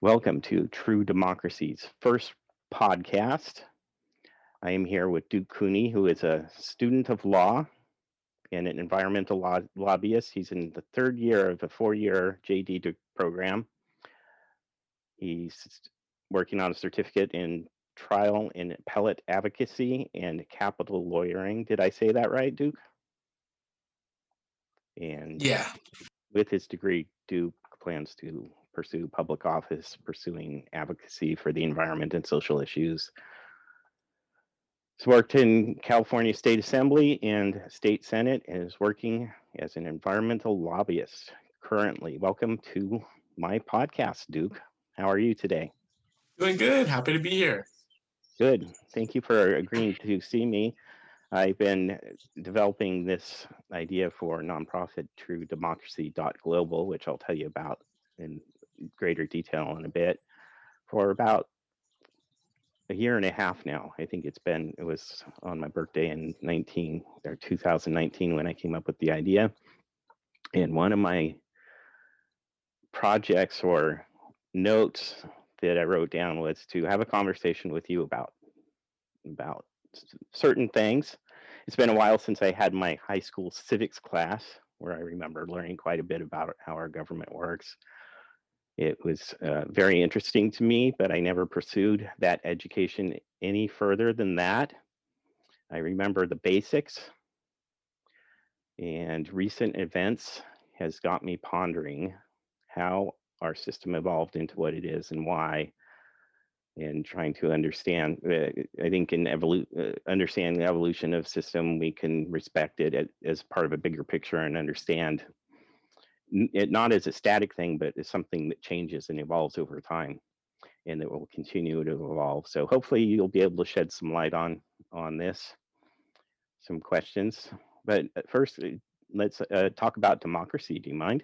Welcome to True Democracy's first podcast. I am here with Duke Cooney, who is a student of law and an environmental law lobbyist. He's in the third year of a four-year JD program. He's working on a certificate in trial and appellate advocacy and capital lawyering. Did I say that right, Duke? And Yeah. with his degree, Duke plans to pursue public office, pursuing advocacy for the environment and social issues. He's worked in California State Assembly and State Senate and is working as an environmental lobbyist currently. Welcome to my podcast, Duke. How are you today? Doing good. Happy to be here. Good. Thank you for agreeing to see me. I've been developing this idea for nonprofit True Democracy Global, which I'll tell you about in greater detail in a bit, for about a year and a half now. I think it's been, it was on my birthday in 19 or 2019 when I came up with the idea. And one of my projects or notes that I wrote down was to have a conversation with you about about certain things. It's been a while since I had my high school civics class where I remember learning quite a bit about how our government works. It was uh, very interesting to me, but I never pursued that education any further than that. I remember the basics and recent events has got me pondering how our system evolved into what it is and why and trying to understand uh, i think in evolu- uh, understanding the evolution of system we can respect it as part of a bigger picture and understand it not as a static thing but as something that changes and evolves over time and that will continue to evolve so hopefully you'll be able to shed some light on on this some questions but first uh, let's uh, talk about democracy do you mind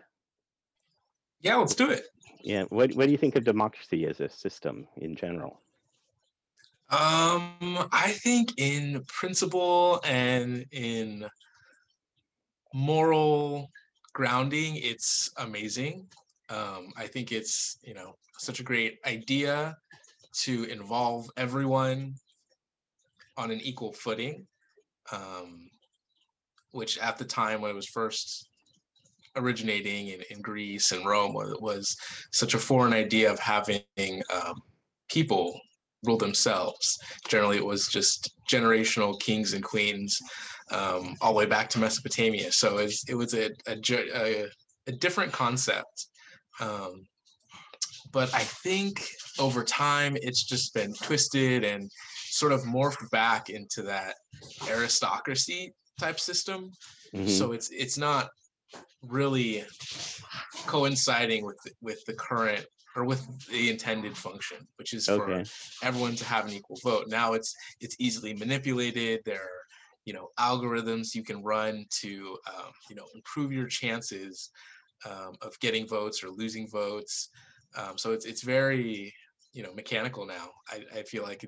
yeah, let's do it. Yeah, what what do you think of democracy as a system in general? Um, I think in principle and in moral grounding, it's amazing. Um, I think it's you know such a great idea to involve everyone on an equal footing, um, which at the time when it was first originating in, in Greece and Rome was, was such a foreign idea of having um, people rule themselves. Generally, it was just generational kings and queens um, all the way back to Mesopotamia. So it was, it was a, a, a, a different concept. Um, but I think over time, it's just been twisted and sort of morphed back into that aristocracy type system. Mm-hmm. So it's it's not really coinciding with with the current or with the intended function, which is okay. for everyone to have an equal vote. Now it's it's easily manipulated. There are you know algorithms you can run to um, you know improve your chances um, of getting votes or losing votes. Um, so it's it's very you know mechanical now. I, I feel like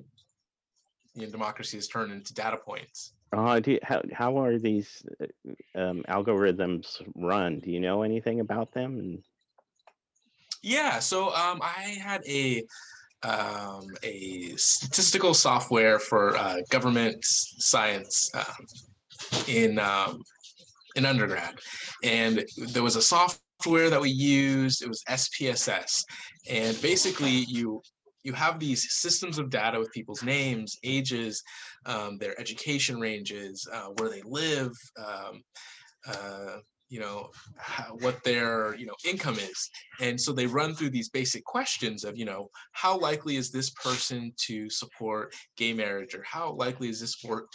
you know, democracy has turned into data points. Uh, do you, how how are these uh, um, algorithms run? Do you know anything about them? Yeah, so um, I had a um, a statistical software for uh, government science um, in um, in undergrad, and there was a software that we used. It was SPSS, and basically you you have these systems of data with people's names, ages, um, their education ranges, uh, where they live, um, uh, you know how, what their you know income is. And so they run through these basic questions of you know how likely is this person to support gay marriage or how likely is this for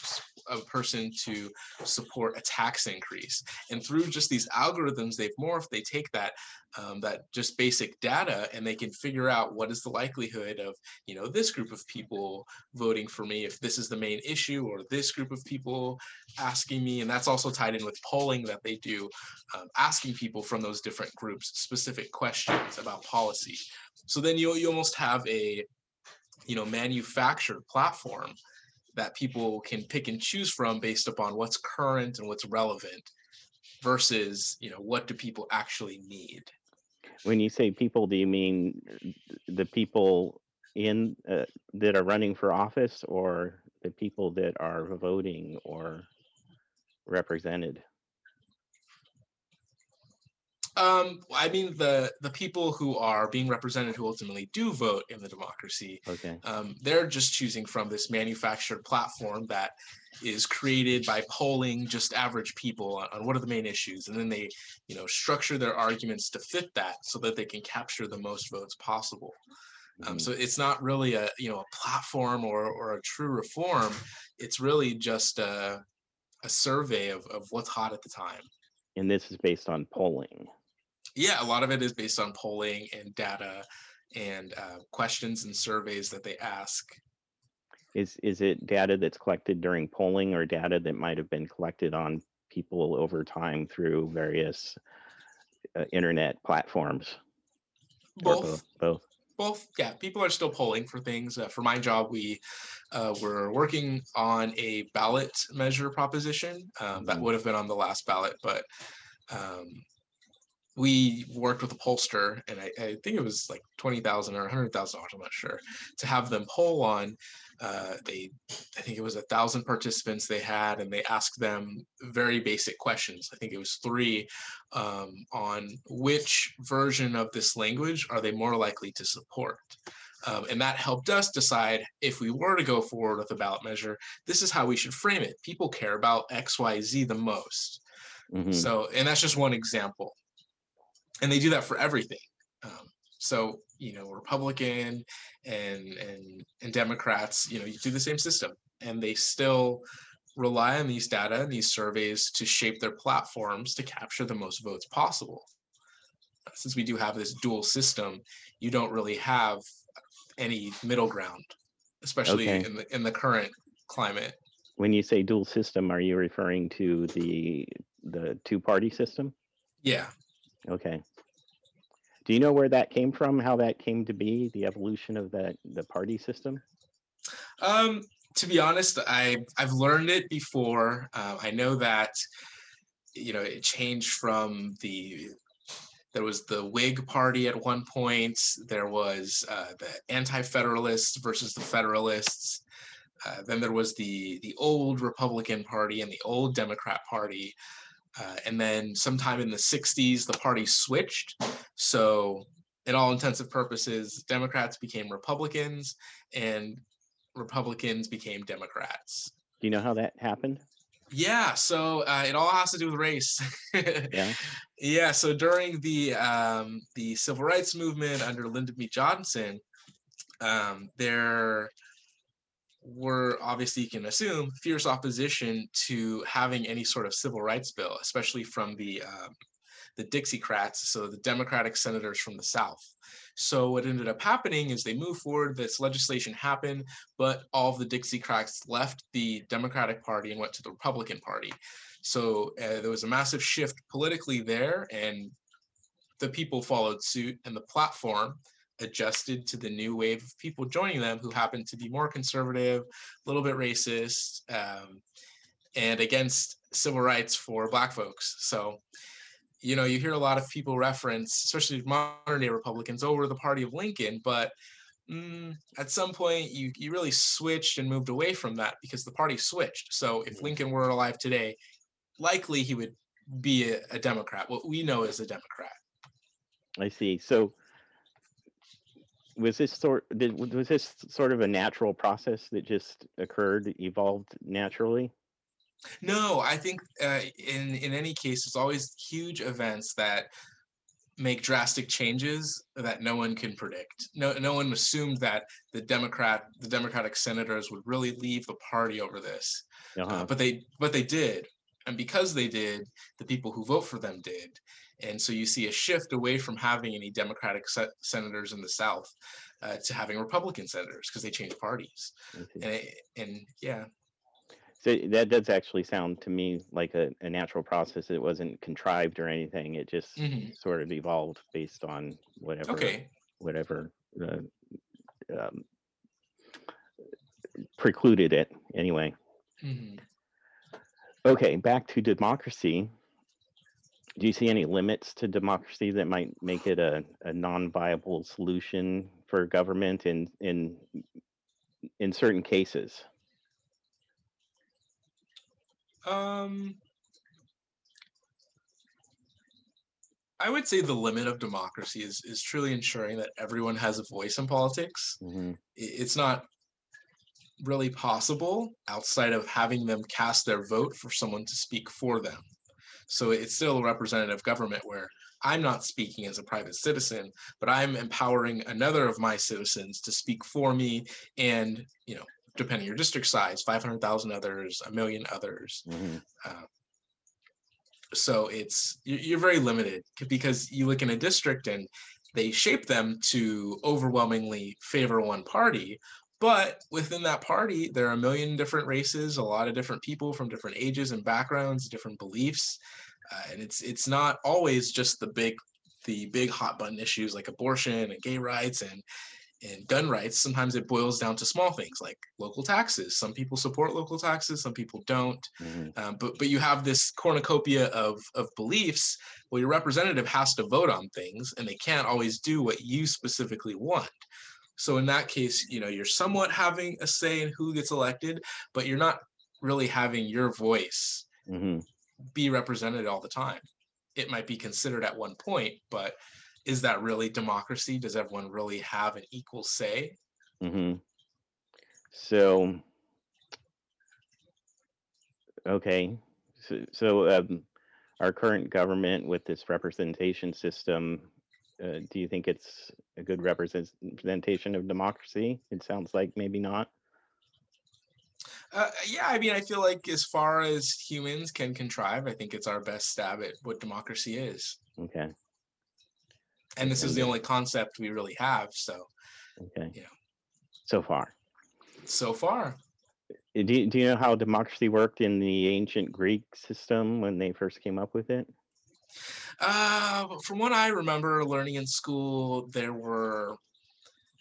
a person to support a tax increase? And through just these algorithms they've morphed they take that um, that just basic data and they can figure out what is the likelihood of you know this group of people voting for me if this is the main issue or this group of people asking me. And that's also tied in with polling that they do um, asking people from those different groups specific questions about policy. So then you, you almost have a you know manufactured platform that people can pick and choose from based upon what's current and what's relevant versus you know what do people actually need When you say people, do you mean uh, the people in uh, that are running for office, or the people that are voting or represented? Um, I mean the the people who are being represented who ultimately do vote in the democracy. Okay. Um, they're just choosing from this manufactured platform that is created by polling just average people on, on what are the main issues, and then they, you know, structure their arguments to fit that so that they can capture the most votes possible. Um, Mhm. so it's not really a you know a platform or or a true reform. It's really just a a survey of of what's hot at the time. And this is based on polling. Yeah, a lot of it is based on polling and data and uh, questions and surveys that they ask. Is is it data that's collected during polling or data that might have been collected on people over time through various uh, internet platforms? Or Both, Both. both, yeah. People are still polling for things. Uh, for my job, we uh, were working on a ballot measure proposition um, that Mhm. would have been on the last ballot, but um, we worked with a pollster, and I, I think it was like twenty thousand or hundred thousand dollars. I'm not sure to have them poll on. Uh, they, I think it was a thousand participants they had, and they asked them very basic questions. I think it was three um, on which version of this language are they more likely to support. Um, and that helped us decide if we were to go forward with a ballot measure, this is how we should frame it. People care about X, Y, Z the most. Mhm. So, and that's just one example. And they do that for everything. So, you know, Republican and and and Democrats, you know, you do the same system, and they still rely on these data and these surveys to shape their platforms to capture the most votes possible. Since we do have this dual system, you don't really have any middle ground, especially Okay. in the in the current climate. When you say dual system, are you referring to the the two party system? Yeah. Okay. Do you know where that came from? How that came to be? The evolution of that the party system? Um, to be honest, I I've learned it before. Uh, I know that you know it changed from the there was the Whig Party at one point. There was uh, the Anti-Federalists versus the Federalists. Uh, then there was the the old Republican Party and the old Democrat Party. Uh, and then sometime in the 60s, the party switched. So, in all intensive purposes, Democrats became Republicans and Republicans became Democrats. Do you know how that happened? Yeah, so uh, it all has to do with race. Yeah. yeah, so during the um, the civil rights movement under Lyndon B. Johnson, um, there were obviously you can assume fierce opposition to having any sort of civil rights bill, especially from the um, the Dixiecrats, so the Democratic senators from the South. So what ended up happening is they moved forward, this legislation happened, but all of the Dixiecrats left the Democratic Party and went to the Republican Party. So uh, there was a massive shift politically there, and the people followed suit, and the platform adjusted to the new wave of people joining them who happened to be more conservative, a little bit racist, um, and against civil rights for Black folks. So you know, you hear a lot of people reference, especially modern day Republicans, over the party of Lincoln, but mm, at some point you you really switched and moved away from that because the party switched. So if Lincoln were alive today, likely he would be a, a Democrat. What we know is a Democrat. I see. So was this sort did, was this sort of a natural process that just occurred, evolved naturally? No, I think uh, in in any case, it's always huge events that make drastic changes that no one can predict. No, no one assumed that the Democrat, the Democratic senators would really leave the party over this, Uh-huh. uh, but they, but they did, and because they did, the people who vote for them did, and so you see a shift away from having any Democratic se- senators in the South uh, to having Republican senators because they change parties, I and it, and yeah, So that does actually sound to me like a, a natural process. It wasn't contrived or anything. It just Mhm. sort of evolved based on whatever okay, whatever uh, um, precluded it anyway. Mhm. Okay, back to democracy. Do you see any limits to democracy that might make it a, a non-viable solution for government in in in certain cases? Um, I would say the limit of democracy is is truly ensuring that everyone has a voice in politics. hmm It's not really possible outside of having them cast their vote for someone to speak for them. So it's still a representative government where I'm not speaking as a private citizen, but I'm empowering another of my citizens to speak for me and, you know, depending your district size, 500,000 others, a million others. hmm Uh, so it's you- you're very limited because you look in a district and they shape them to overwhelmingly favor one party but within that party there are a million different races a lot of different people from different ages and backgrounds different beliefs uh, and it's it's not always just the big the big hot button issues like abortion and gay rights and and gun rights. Sometimes it boils down to small things like local taxes. Some people support local taxes some people don't. Hmm um, but but you have this cornucopia of of beliefs. Where your representative has to vote on things and they can't always do what you specifically want so in that case you know you're somewhat having a say in who gets elected but you're not really having your voice hmm be represented all the time. It might be considered at one point but is that really democracy? Does everyone really have an equal say? Hmm So, okay, so, so um, our current government with this representation system, uh, do you think it's a good representation of democracy? It sounds like maybe not. Uh, yeah, I mean, I feel like as far as humans can contrive, I think it's our best stab at what democracy is. Okay, And this is the only concept we really have. So, okay. Yeah. So far. so far, Uh, Do you, do you know how democracy worked in the ancient Greek system when they first came up with it? Uh, from what I remember learning in school, there were.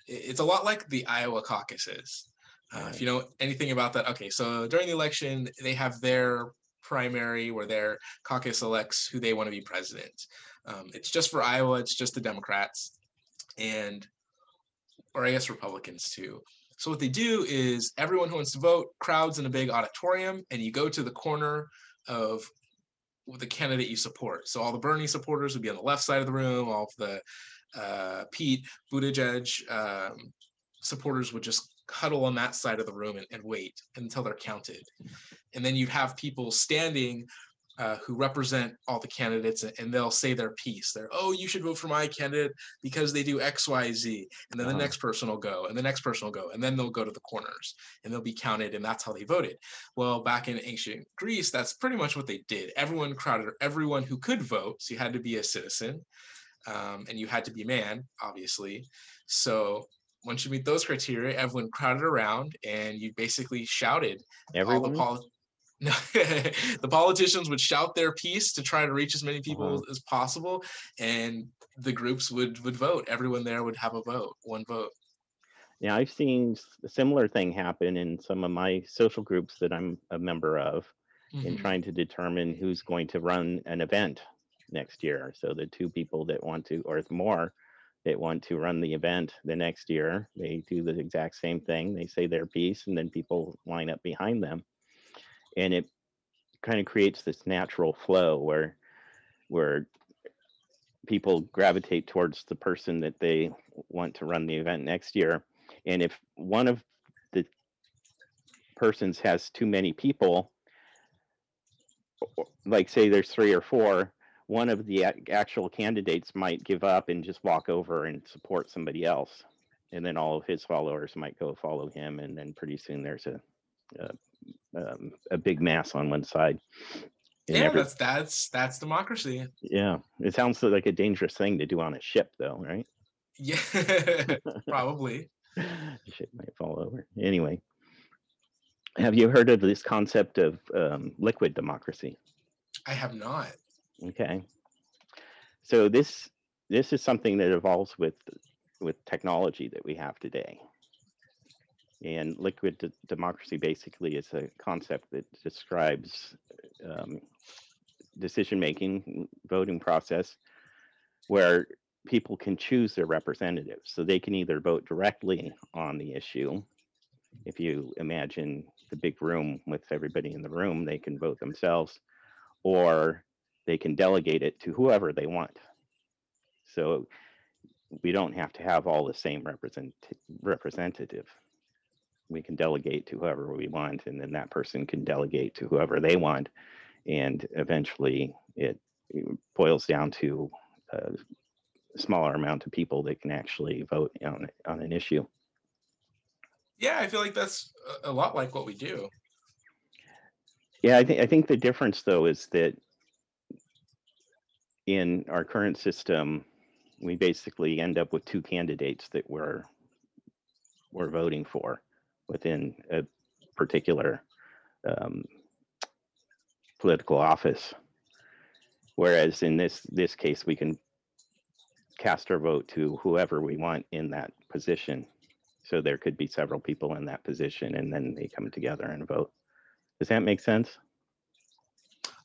It's a lot like the Iowa caucuses. Uh, if you know anything about that, okay, so during the election, they have their primary where their caucus elects who they want to be president. Um, it's just for Iowa, it's just the Democrats. And or I guess Republicans too. So what they do is everyone who wants to vote crowds in a big auditorium, and you go to the corner of the candidate you support. So all the Bernie supporters would be on the left side of the room. All of the uh, Pete Buttigieg um, supporters would just huddle on that side of the room and, and wait until they're counted. And then you'd have people standing uh, who represent all the candidates, and, they'll say their piece. They're, oh, you should vote for my candidate because they do X, Y, Z. And then Uh-huh. the next person will go, and the next person will go, and then they'll go to the corners, and they'll be counted, and that's how they voted. Well, back in ancient Greece, that's pretty much what they did. Everyone crowded, everyone who could vote, so you had to be a citizen, um, and you had to be a man, obviously. So once you meet those criteria, everyone crowded around, and you basically shouted all the poli- no, the politicians would shout their piece to try to reach as many people Uh-huh. as possible, and the groups would would vote. Everyone there would have a vote, one vote. Yeah, I've seen a similar thing happen in some of my social groups that I'm a member of in Mhm. trying to determine who's going to run an event next year. So the two people that want to, or more, that want to run the event the next year, they do the exact same thing. They say their piece, and then people line up behind them, and it kind of creates this natural flow where where people gravitate towards the person that they want to run the event next year. And if one of the persons has too many people, like say there's three or four, one of the actual candidates might give up and just walk over and support somebody else. And then all of his followers might go follow him. And then pretty soon there's a, a, um, a big mass on one side. Yeah, every- that's that's that's democracy. yeah, it sounds like a dangerous thing to do on a ship, though, right? Yeah, probably. the ship might fall over. Anyway, have you heard of this concept of um, liquid democracy? I have not. Okay, so this this is something that evolves with with technology that we have today. And liquid d- democracy basically is a concept that describes um, decision making voting process where people can choose their representatives. So they can either vote directly on the issue. If you imagine the big room with everybody in the room, they can vote themselves, or they can delegate it to whoever they want. So we don't have to have all the same represent representative. We can delegate to whoever we want, and then that person can delegate to whoever they want. And eventually it, it boils down to a smaller amount of people that can actually vote on, on an issue. Yeah, I feel like that's a a lot like what we do. Yeah, I think I think the difference though is that in our current system, we basically end up with two candidates that we're we're voting for within a particular um, political office. Whereas in this this case, we can cast our vote to whoever we want in that position. So there could be several people in that position, and then they come together and vote. Does that make sense?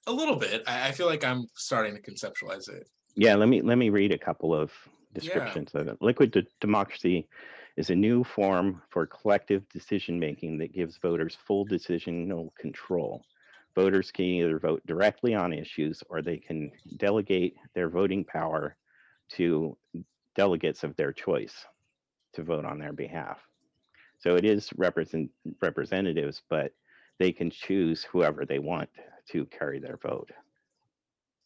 A little bit. I, I feel like I'm starting to conceptualize it. Yeah, let me let me read a couple of Yeah. descriptions of it. Liquid de- democracy is a new form for collective decision making that gives voters full decisional control. Voters can either vote directly on issues or they can delegate their voting power to delegates of their choice to vote on their behalf. So it is represent representatives, but they can choose whoever they want to carry their vote.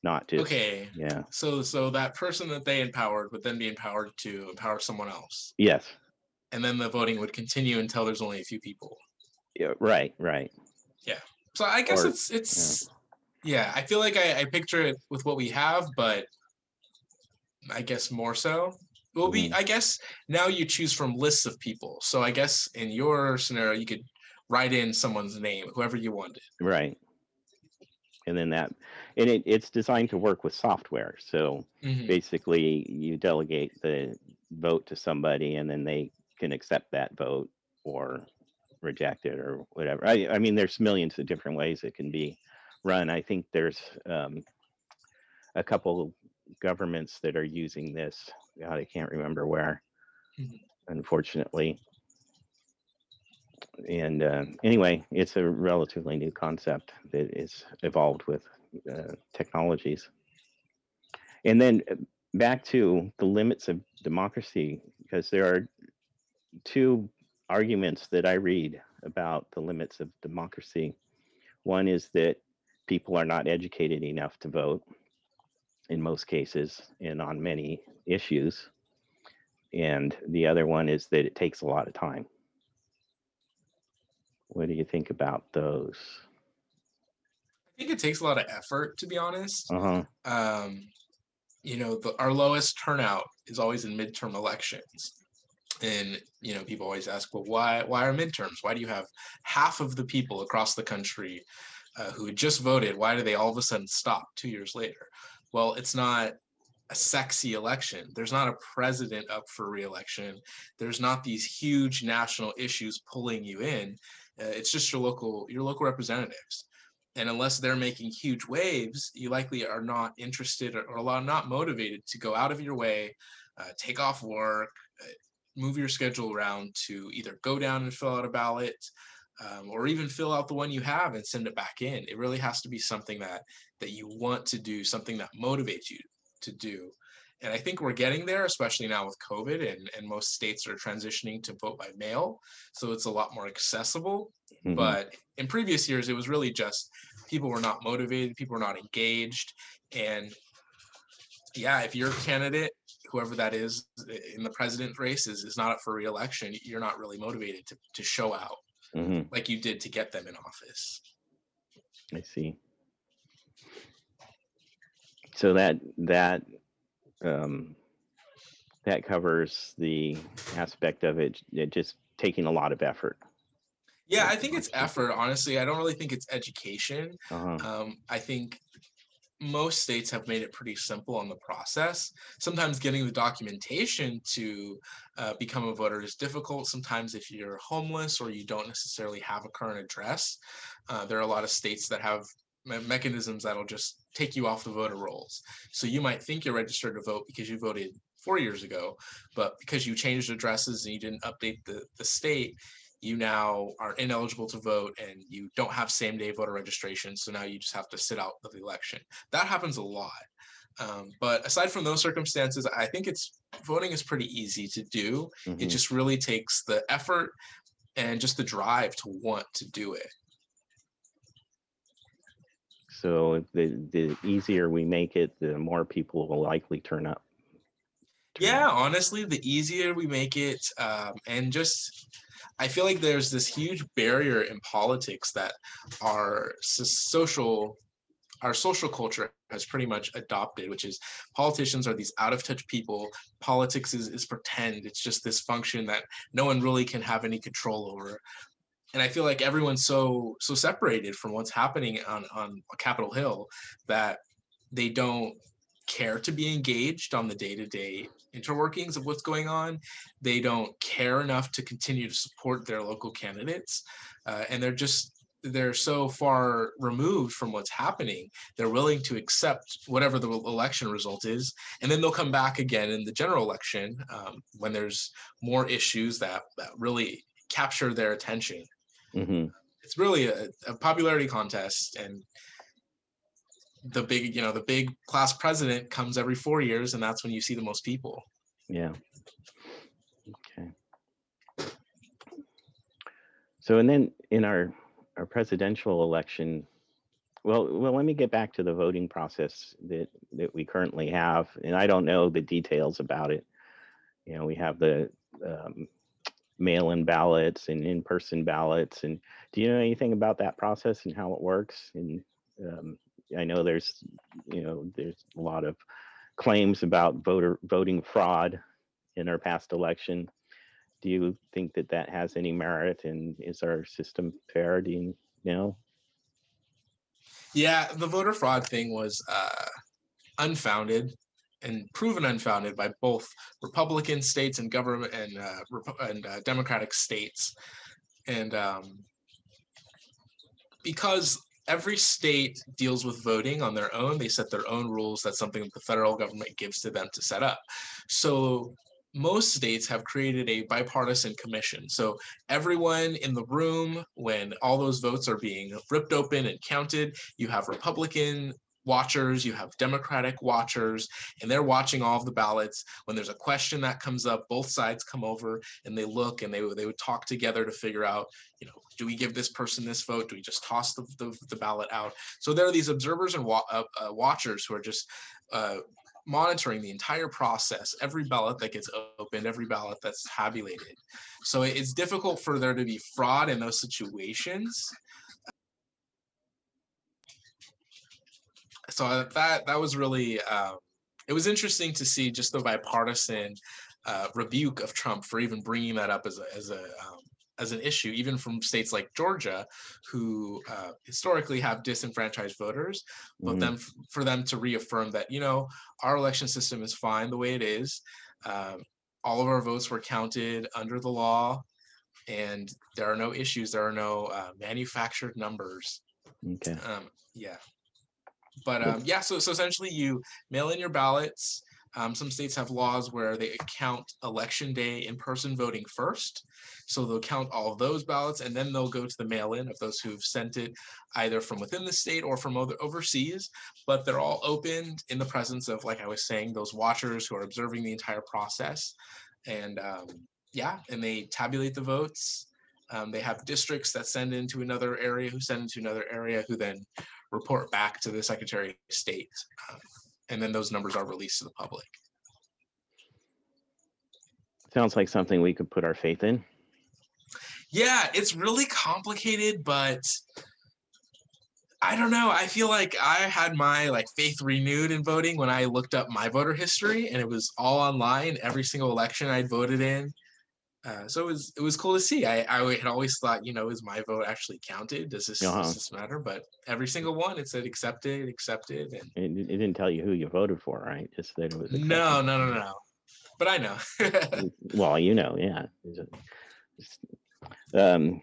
Not just Okay. yeah. So so that person that they empowered would then be empowered to empower someone else. Yes. And then the voting would continue until there's only a few people. Yeah, right, right. Yeah. So I guess Or- it's it's yeah, I feel like I, I picture it with what we have, but I guess more so. Well, we Mm-hmm. I guess now you choose from lists of people. So I guess in your scenario, you could write in someone's name, whoever you wanted. Right. And then that, and it, it's designed to work with software. So Mhm. basically, you delegate the vote to somebody, and then they can accept that vote or reject it or whatever. I, I mean, there's millions of different ways it can be run. I think there's um, a couple of governments that are using this. God, I can't remember where, Mhm. unfortunately. And uh, anyway, it's a relatively new concept that is evolved with uh, technologies. And then uh, back to the limits of democracy, because there are two arguments that I read about the limits of democracy. One is that people are not educated enough to vote in most cases and on many issues. And the other one is that it takes a lot of time. What do you think about those? I think it takes a lot of effort, to be honest. Uh huh. um, you know, the, our lowest turnout is always in midterm elections. And you know, people always ask, well, why why are midterms? Why do you have half of the people across the country uh, who had just voted? Why do they all of a sudden stop two years later? Well, it's not a sexy election. There's not a president up for reelection. There's not these huge national issues pulling you in. Uh, it's just your local your local representatives and unless they're making huge waves you likely are not interested or, or not motivated to go out of your way uh, take off work uh, move your schedule around to either go down and fill out a ballot um, or even fill out the one you have and send it back in. It really has to be something that that you want to do something that motivates you to do. And i think we're getting there especially now with covid and, and most states are transitioning to vote by mail so it's a lot more accessible. Mhm. but in previous years it was really just people were not motivated people were not engaged. And yeah if your candidate whoever that is in the president race is, is not up for reelection you're not really motivated to, to show out Mhm. like you did to get them in office I see. So that that um, that covers the aspect of it, it just taking a lot of effort. yeah i think it's effort honestly i don't really think it's education Uh-huh. um, I think most states have made it pretty simple on the process. Sometimes getting the documentation to uh, become a voter is difficult. Sometimes, if you're homeless or you don't necessarily have a current address, uh, there are a lot of states that have me- mechanisms that'll just take you off the voter rolls. So you might think you're registered to vote because you voted four years ago, but because you changed addresses and you didn't update the, the state, you now are ineligible to vote and you don't have same day voter registration. So now you just have to sit out of the election. That happens a lot. Um, but aside from those circumstances, I think it's voting is pretty easy to do. It Mhm. just really takes the effort and just the drive to want to do it. So the, the easier we make it, the more people will likely turn up. Turn Yeah, out. honestly, the easier we make it, um, and just, I feel like there's this huge barrier in politics that our social, our social culture has pretty much adopted, which is politicians are these out of touch people. Politics is, is pretend. It's just this function that no one really can have any control over. And I feel like everyone's so so separated from what's happening on on Capitol Hill that they don't care to be engaged on the day-to-day interworkings of what's going on. They don't care enough to continue to support their local candidates, uh, and they're just they're so far removed from what's happening. They're willing to accept whatever the election result is, and then they'll come back again in the general election um, when there's more issues that that really capture their attention. Mhm. It's really a, a popularity contest, and the big you know the big class president comes every four years, and that's when you see the most people. Yeah. Okay. So and then in our our presidential election, well, well, let me get back to the voting process that that we currently have, and I don't know the details about it. You know, we have the um, mail-in ballots and in-person ballots, and do you know anything about that process and how it works? And um, I know there's, you know, there's a lot of claims about voter voting fraud in our past election. Do you think that that has any merit and is our system fair? Do you know? Yeah, the voter fraud thing was uh, unfounded and proven unfounded by both Republican states and government and uh, Repu- and uh, Democratic states, and um, because every state deals with voting on their own, they set their own rules. That's something that the federal government gives to them to set up. So most states have created a bipartisan commission. So everyone in the room, when all those votes are being ripped open and counted, you have Republican watchers, you have Democratic watchers, and they're watching all of the ballots. When there's a question that comes up, both sides come over and they look and they they would talk together to figure out, you know, do we give this person this vote? Do we just toss the, the, the ballot out? So there are these observers and wa- uh, uh, watchers who are just uh, monitoring the entire process, every ballot that gets opened, every ballot that's tabulated. So it's difficult for there to be fraud in those situations. So uh, that that was really um, it was interesting to see just the bipartisan uh, rebuke of Trump for even bringing that up as a as a um, as an issue, even from states like Georgia, who uh, historically have disenfranchised voters, but Mhm. then f- for them to reaffirm that you know our election system is fine the way it is. Um, all of our votes were counted under the law, and there are no issues. There are no uh, manufactured numbers. Okay. Um, yeah. But um, yeah, so, so essentially you mail in your ballots. Um, some states have laws where they count election day in-person voting first. So they'll count all of those ballots and then they'll go to the mail-in of those who've sent it either from within the state or from other overseas. But they're all opened in the presence of, like I was saying, those watchers who are observing the entire process. And um, yeah, and they tabulate the votes. Um, they have districts that send into another area, who send into another area, who then report back to the Secretary of State. um, and then those numbers are released to the public. Sounds like something we could put our faith in. Yeah, it's really complicated, but I don't know. I feel like I had my like faith renewed in voting when I looked up my voter history and it was all online, every single election I'd voted in. Uh, so it was it was cool to see. I, I had always thought, you know, is my vote actually counted? Does this, Uh-huh. does this matter? But every single one, it said accepted, accepted, and It, it didn't tell you who you voted for, right? Just that it was. accepted. no, no, no, no. But I know. Well, you know, yeah. It's a- it's- Um,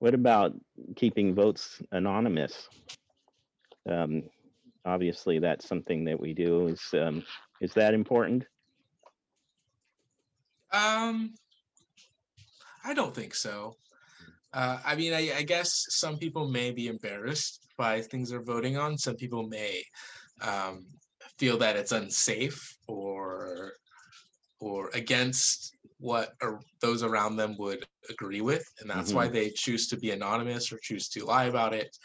what about keeping votes anonymous? um, obviously that's something that we do. Is um, is that important? Um, I don't think so. Uh, I mean, I, I guess some people may be embarrassed by things they're voting on. Some people may um, feel that it's unsafe or or against what those around them would agree with, and that's why they choose to be anonymous or choose to lie about it.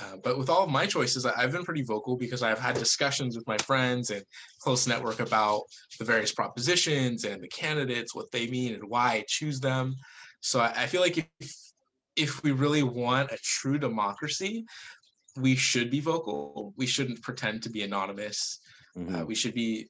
Uh, but with all of my choices, I've been pretty vocal because I've had discussions with my friends and close network about the various propositions and the candidates, what they mean and why I choose them. So I, I feel like if if we really want a true democracy, we should be vocal. We shouldn't pretend to be anonymous. Mhm. Uh, we should be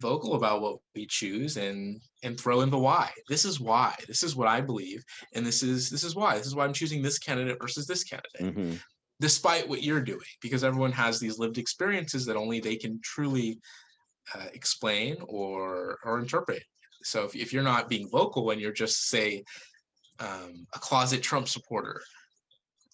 vocal about what we choose and and throw in the why. This is why. This is what I believe, and this is this is why. This is why I'm choosing this candidate versus this candidate Mhm. Despite what you're doing, because everyone has these lived experiences that only they can truly uh, explain or or interpret. So if, if you're not being vocal when you're just say um, a closet Trump supporter,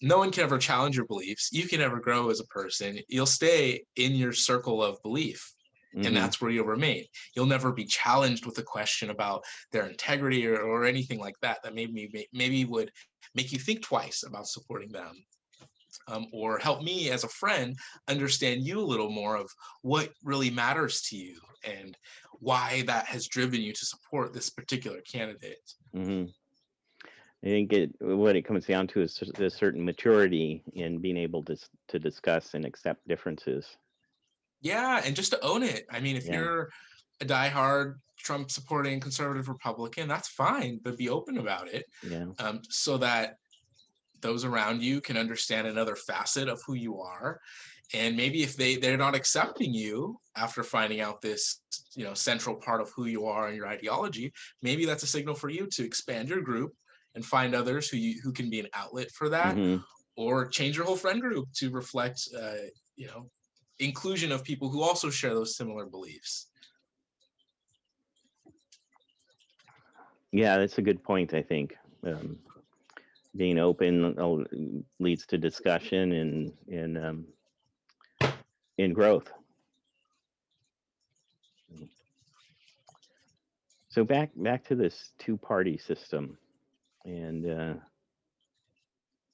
no one can ever challenge your beliefs. You can never grow as a person. You'll stay in your circle of belief Mhm. and that's where you'll remain. You'll never be challenged with a question about their integrity or, or anything like that that maybe maybe would make you think twice about supporting them. Um, or help me as a friend understand you a little more of what really matters to you and why that has driven you to support this particular candidate. hmm I think it what it comes down to is a certain maturity in being able to to discuss and accept differences. Yeah, and just to own it. I mean, if Yeah. you're a diehard Trump supporting conservative Republican, that's fine, but be open about it. Yeah. um, so that those around you can understand another facet of who you are and maybe if they they're not accepting you after finding out this you know central part of who you are and your ideology maybe that's a signal for you to expand your group and find others who you who can be an outlet for that Mhm. or change your whole friend group to reflect uh, you know inclusion of people who also share those similar beliefs Yeah, that's a good point. I think um, being open uh, leads to discussion and and um, growth. So back back to this two party system, and uh,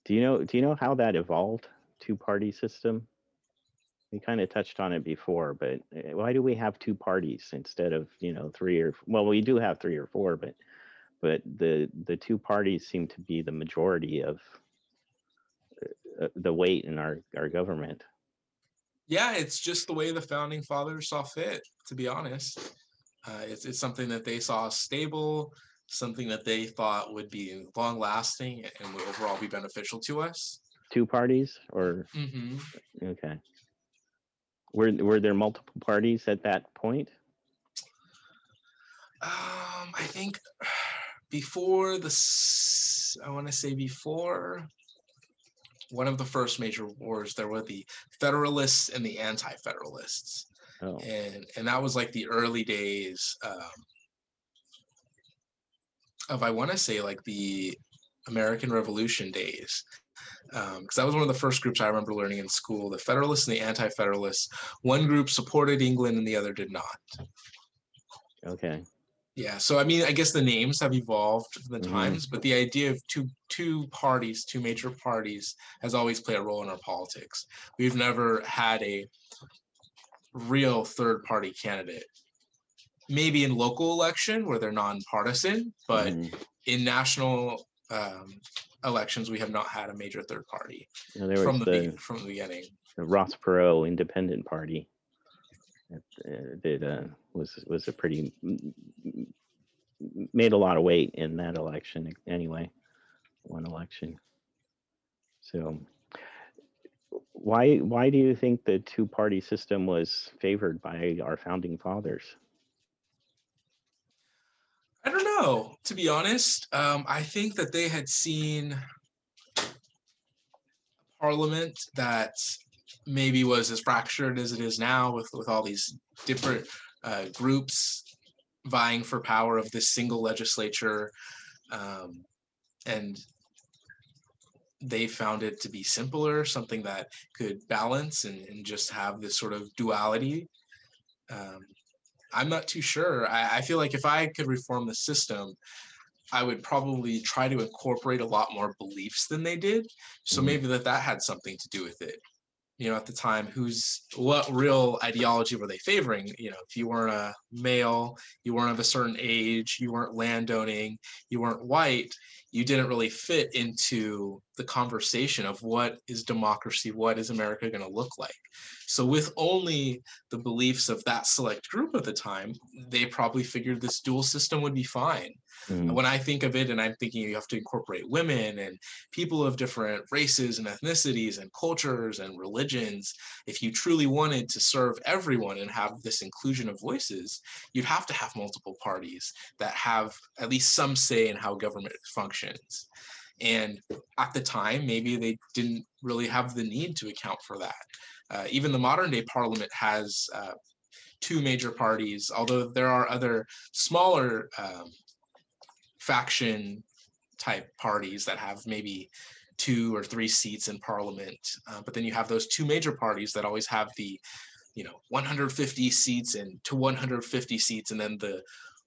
do you know do you know how that evolved? Two party system. We kind of touched on it before, but uh, why do we have two parties instead of you know three or well we do have three or four, but but the the two parties seem to be the majority of uh, the weight in our our government. yeah it's just the way the founding fathers saw fit to be honest. Uh, it's, it's something that they saw stable something that they thought would be long lasting and would overall be beneficial to us. Two parties, or? Hmm okay, were were there multiple parties at that point? um, i think before the I want to say before one of the first major wars there were the federalists and the anti-federalists Oh, and and that was like the early days um, of I want to say like the American Revolution days, because that was one of the first groups I remember learning in school. The Federalists and the Anti-Federalists. One group supported England and the other did not. okay, Yeah, so I mean, I guess the names have evolved with the Mhm. times, but the idea of two two parties, two major parties, has always played a role in our politics. We've never had a real third party candidate. Maybe in local election where they're nonpartisan, but mhm. in national um, elections, we have not had a major third party from the, the, from the beginning. the Ross Perot Independent Party that uh, uh, was was a pretty made a lot of weight in that election anyway, one election. So why why do you think the two party system was favored by our founding fathers? I don't know, to be honest. Um, I think that they had seen a parliament that maybe was as fractured as it is now with, with all these different uh, groups vying for power of this single legislature. Um, and they found it to be simpler, something that could balance and, and just have this sort of duality. Um, I'm not too sure. I, I feel like if I could reform the system, I would probably try to incorporate a lot more beliefs than they did. So Mhm. maybe that that had something to do with it. You know, at the time, who's what real ideology were they favoring? You know, if you weren't a male, you weren't of a certain age, you weren't landowning, you weren't white, you didn't really fit into the conversation of what is democracy, what is America going to look like. So, with only the beliefs of that select group at the time, they probably figured this dual system would be fine. Mhm. When I think of it, and I'm thinking you have to incorporate women and people of different races and ethnicities and cultures and religions, if you truly wanted to serve everyone and have this inclusion of voices, you'd have to have multiple parties that have at least some say in how government functions. And at the time, maybe they didn't really have the need to account for that. Uh, even the modern day parliament has uh, two major parties, although there are other smaller um, faction type parties that have maybe two or three seats in parliament. Uh, but then you have those two major parties that always have the, you know, 150 seats and to 150 seats, and then the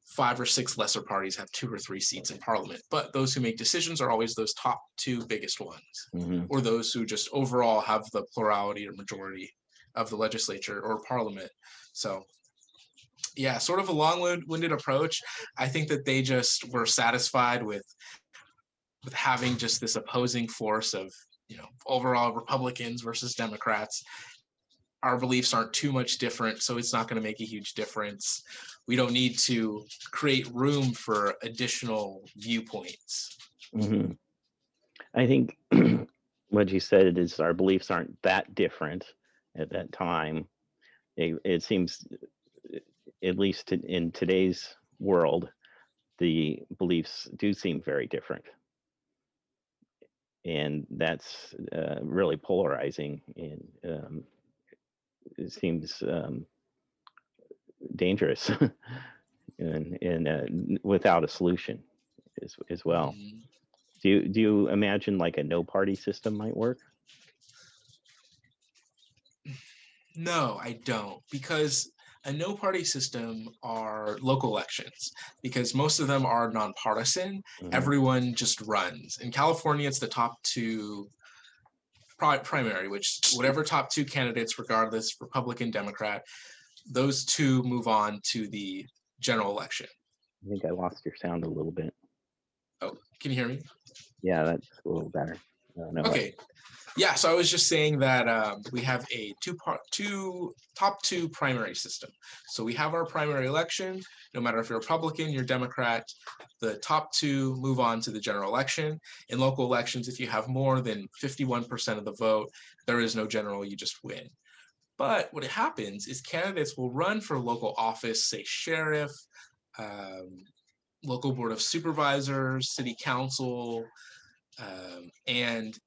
five or six lesser parties have two or three seats in parliament. But those who make decisions are always those top two biggest ones, Mhm. or those who just overall have the plurality or majority of the legislature or parliament. So yeah, sort of a long-winded approach. I think that they just were satisfied with with having just this opposing force of you know overall Republicans versus Democrats. Our beliefs aren't too much different, so it's not going to make a huge difference. We don't need to create room for additional viewpoints. Mhm. I think what you said is our beliefs aren't that different at that time. It, it seems, at least in- in today's world, the beliefs do seem very different. And that's uh, really polarizing and um, it seems um, dangerous and, and uh, without a solution as, as well. Mhm. Do you, do you imagine like a no party system might work? No, I don't, because a no party system are local elections, because most of them are nonpartisan. Mhm. Everyone just runs. In California, it's the top two pri- primary, which whatever top two candidates, regardless, Republican, Democrat, those two move on to the general election. I think I lost your sound a little bit. Oh, can you hear me? Yeah, that's a little better. Don't know. Okay. Yeah, so I was just saying that um, we have a two part two top two primary system. So we have our primary election. No matter if you're Republican, you're Democrat, the top two move on to the general election. In local elections, if you have more than 51% of the vote, there is no general, you just win. But what happens is candidates will run for local office, say sheriff, um, local board of supervisors, city council, um, and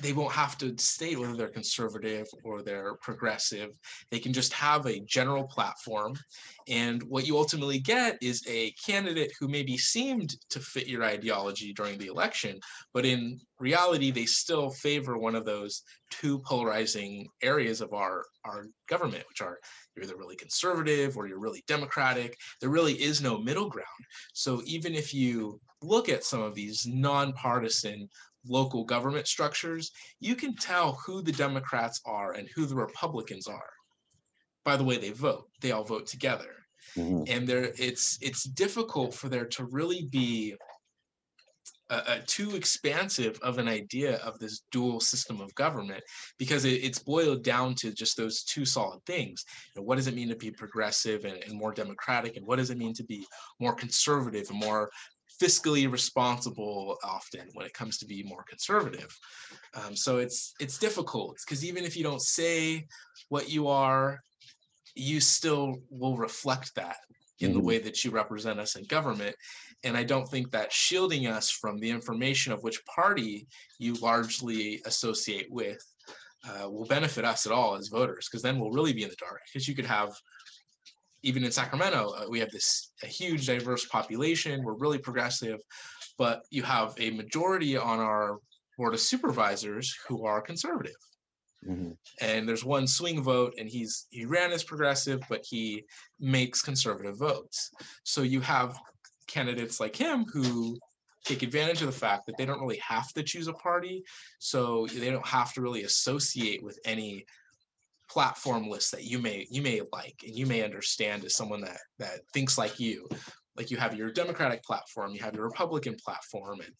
they won't have to state whether they're conservative or they're progressive. They can just have a general platform. And what you ultimately get is a candidate who maybe seemed to fit your ideology during the election, but in reality, they still favor one of those two polarizing areas of our, our government, which are you're either really conservative or you're really democratic. There really is no middle ground. So even if you look at some of these nonpartisan local government structures, you can tell who the Democrats are and who the Republicans are by the way they vote. They all vote together. Mhm. And there it's it's difficult for there to really be a, a too expansive of an idea of this dual system of government because it, it's boiled down to just those two solid things. You know, what does it mean to be progressive and, and more democratic? And what does it mean to be more conservative and more fiscally responsible often when it comes to be more conservative. Um, so it's it's difficult because even if you don't say what you are, you still will reflect that in the Mhm. way that you represent us in government. And I don't think that shielding us from the information of which party you largely associate with uh, will benefit us at all as voters, because then we'll really be in the dark. Because you could have even in Sacramento, uh, we have this a huge diverse population. We're really progressive, but you have a majority on our board of supervisors who are conservative Mhm. and there's one swing vote and he's he ran as progressive but he makes conservative votes so you have candidates like him who take advantage of the fact that they don't really have to choose a party so they don't have to really associate with any platform list that you may you may like and you may understand as someone that that thinks like you. Like you have your democratic platform you have your republican platform and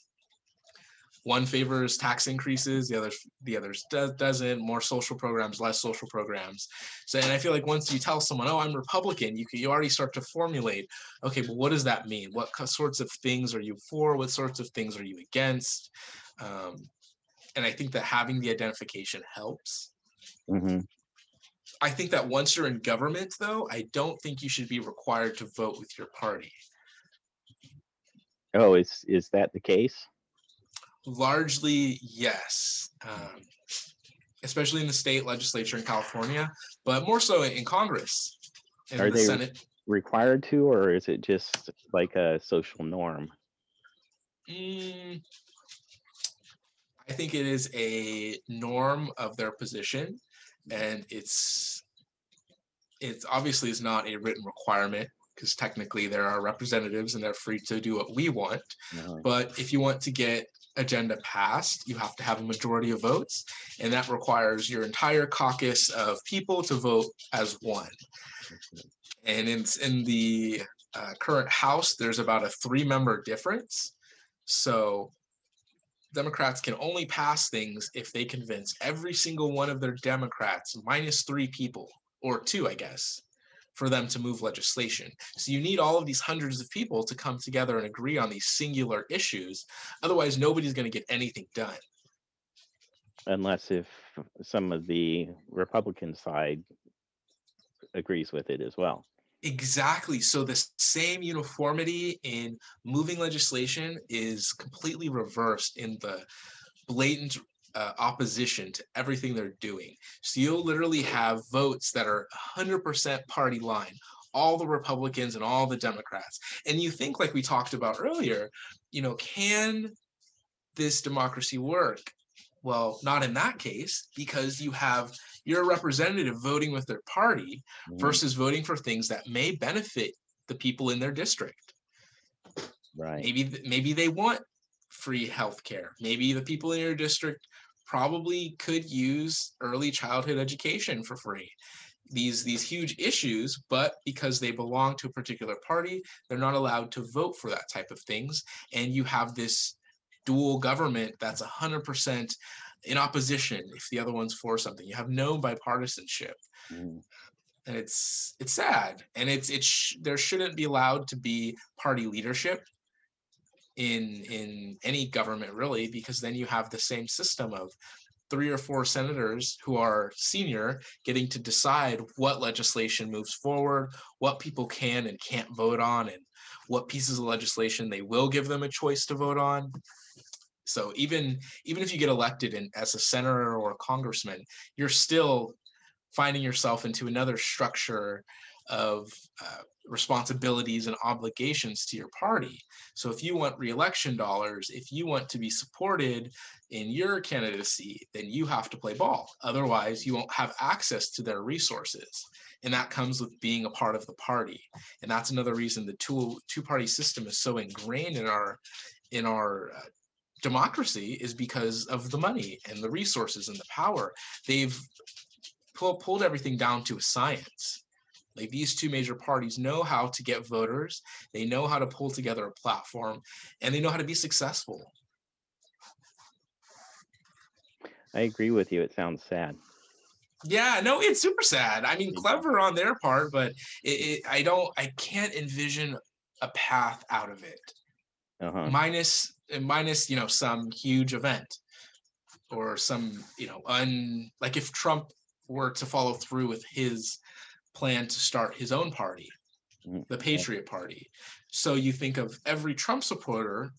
one favors tax increases the other the others does, doesn't more social programs less social programs. So and i feel like once you tell someone oh i'm republican you can you already start to formulate okay but what does that mean? What sorts of things are you for? What sorts of things are you against? Um, and i think that having the identification helps. Mhm. I think that once you're in government though i don't think you should be required to vote with your party Oh, is is that the case? Largely, yes. Um, especially in the state legislature in California, but more so in Congress, in Are the they- Senate. Required to, or is it just like a social norm? Mm, I think it is a norm of their position, and it's it's obviously is not a written requirement because technically there are representatives and they're free to do what we want. Uh-huh. But if you want to get agenda passed, you have to have a majority of votes, and that requires your entire caucus of people to vote as one. And in in the uh, current House, there's about a three-member difference. So Democrats can only pass things if they convince every single one of their Democrats minus three people or two, I guess, for them to move legislation. So you need all of these hundreds of people to come together and agree on these singular issues. Otherwise, nobody's going to get anything done. Unless if some of the Republican side agrees with it as well. Exactly. So the same uniformity in moving legislation is completely reversed in the blatant uh, opposition to everything they're doing. So you'll literally have votes that are 100% party line, all the Republicans and all the Democrats. And you think, like we talked about earlier, you know, can this democracy work? Well, not in that case, because you have your representative voting with their party Mhm. versus voting for things that may benefit the people in their district. Right. Maybe maybe they want free health care. Maybe the people in your district probably could use early childhood education for free. These these huge issues, but because they belong to a particular party, they're not allowed to vote for that type of things. And you have this dual government that's 100% in opposition if the other one's for something. You have no bipartisanship Mhm. and it's it's sad and it's it's sh- there shouldn't be allowed to be party leadership in in any government really because then you have the same system of three or four senators who are senior getting to decide what legislation moves forward what people can and can't vote on and what pieces of legislation they will give them a choice to vote on so even even if you get elected in, as a senator or a congressman you're still finding yourself into another structure of uh, responsibilities and obligations to your party. So if you want reelection dollars, if you want to be supported in your candidacy, then you have to play ball. Otherwise, you won't have access to their resources. And that comes with being a part of the party. And that's another reason the two two party system is so ingrained in our in our uh, democracy is because of the money and the resources and the power. They've pull, pulled everything down to a science. Like these two major parties know how to get voters, they know how to pull together a platform, and they know how to be successful. I agree with you. It sounds sad. Yeah, no, it's super sad. I mean, clever on their part, but it, it, I don't, I can't envision a path out of it. Uh-huh. minus minus you know some huge event or some you know un like if Trump were to follow through with his plan to start his own party, Mm, the Patriot Party. So you think of every Trump supporter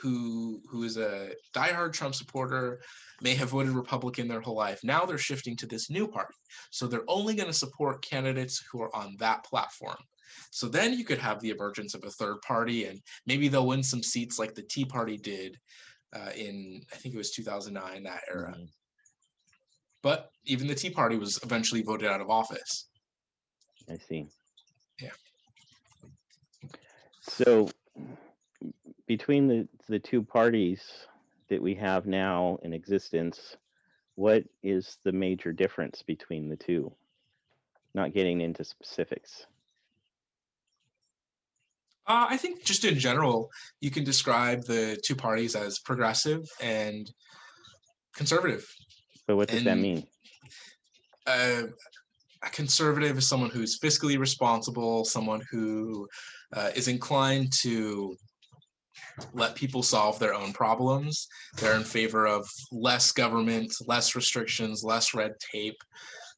who who is a diehard Trump supporter, may have voted Republican their whole life. Now they're shifting to this new party. So they're only going to support candidates who are on that platform. So then you could have the emergence of a third party, and maybe they'll win some seats like the Tea Party did uh, in I think it was 2009 that era. Mhm. But even the Tea Party was eventually voted out of office. I see. Yeah. So between the, the two parties that we have now in existence, what is the major difference between the two? Not getting into specifics. Uh, I think just in general, you can describe the two parties as progressive and conservative. But what does that mean? uh, a conservative is someone who's fiscally responsible, someone who uh, is inclined to let people solve their own problems. They're in favor of less government, less restrictions, less red tape,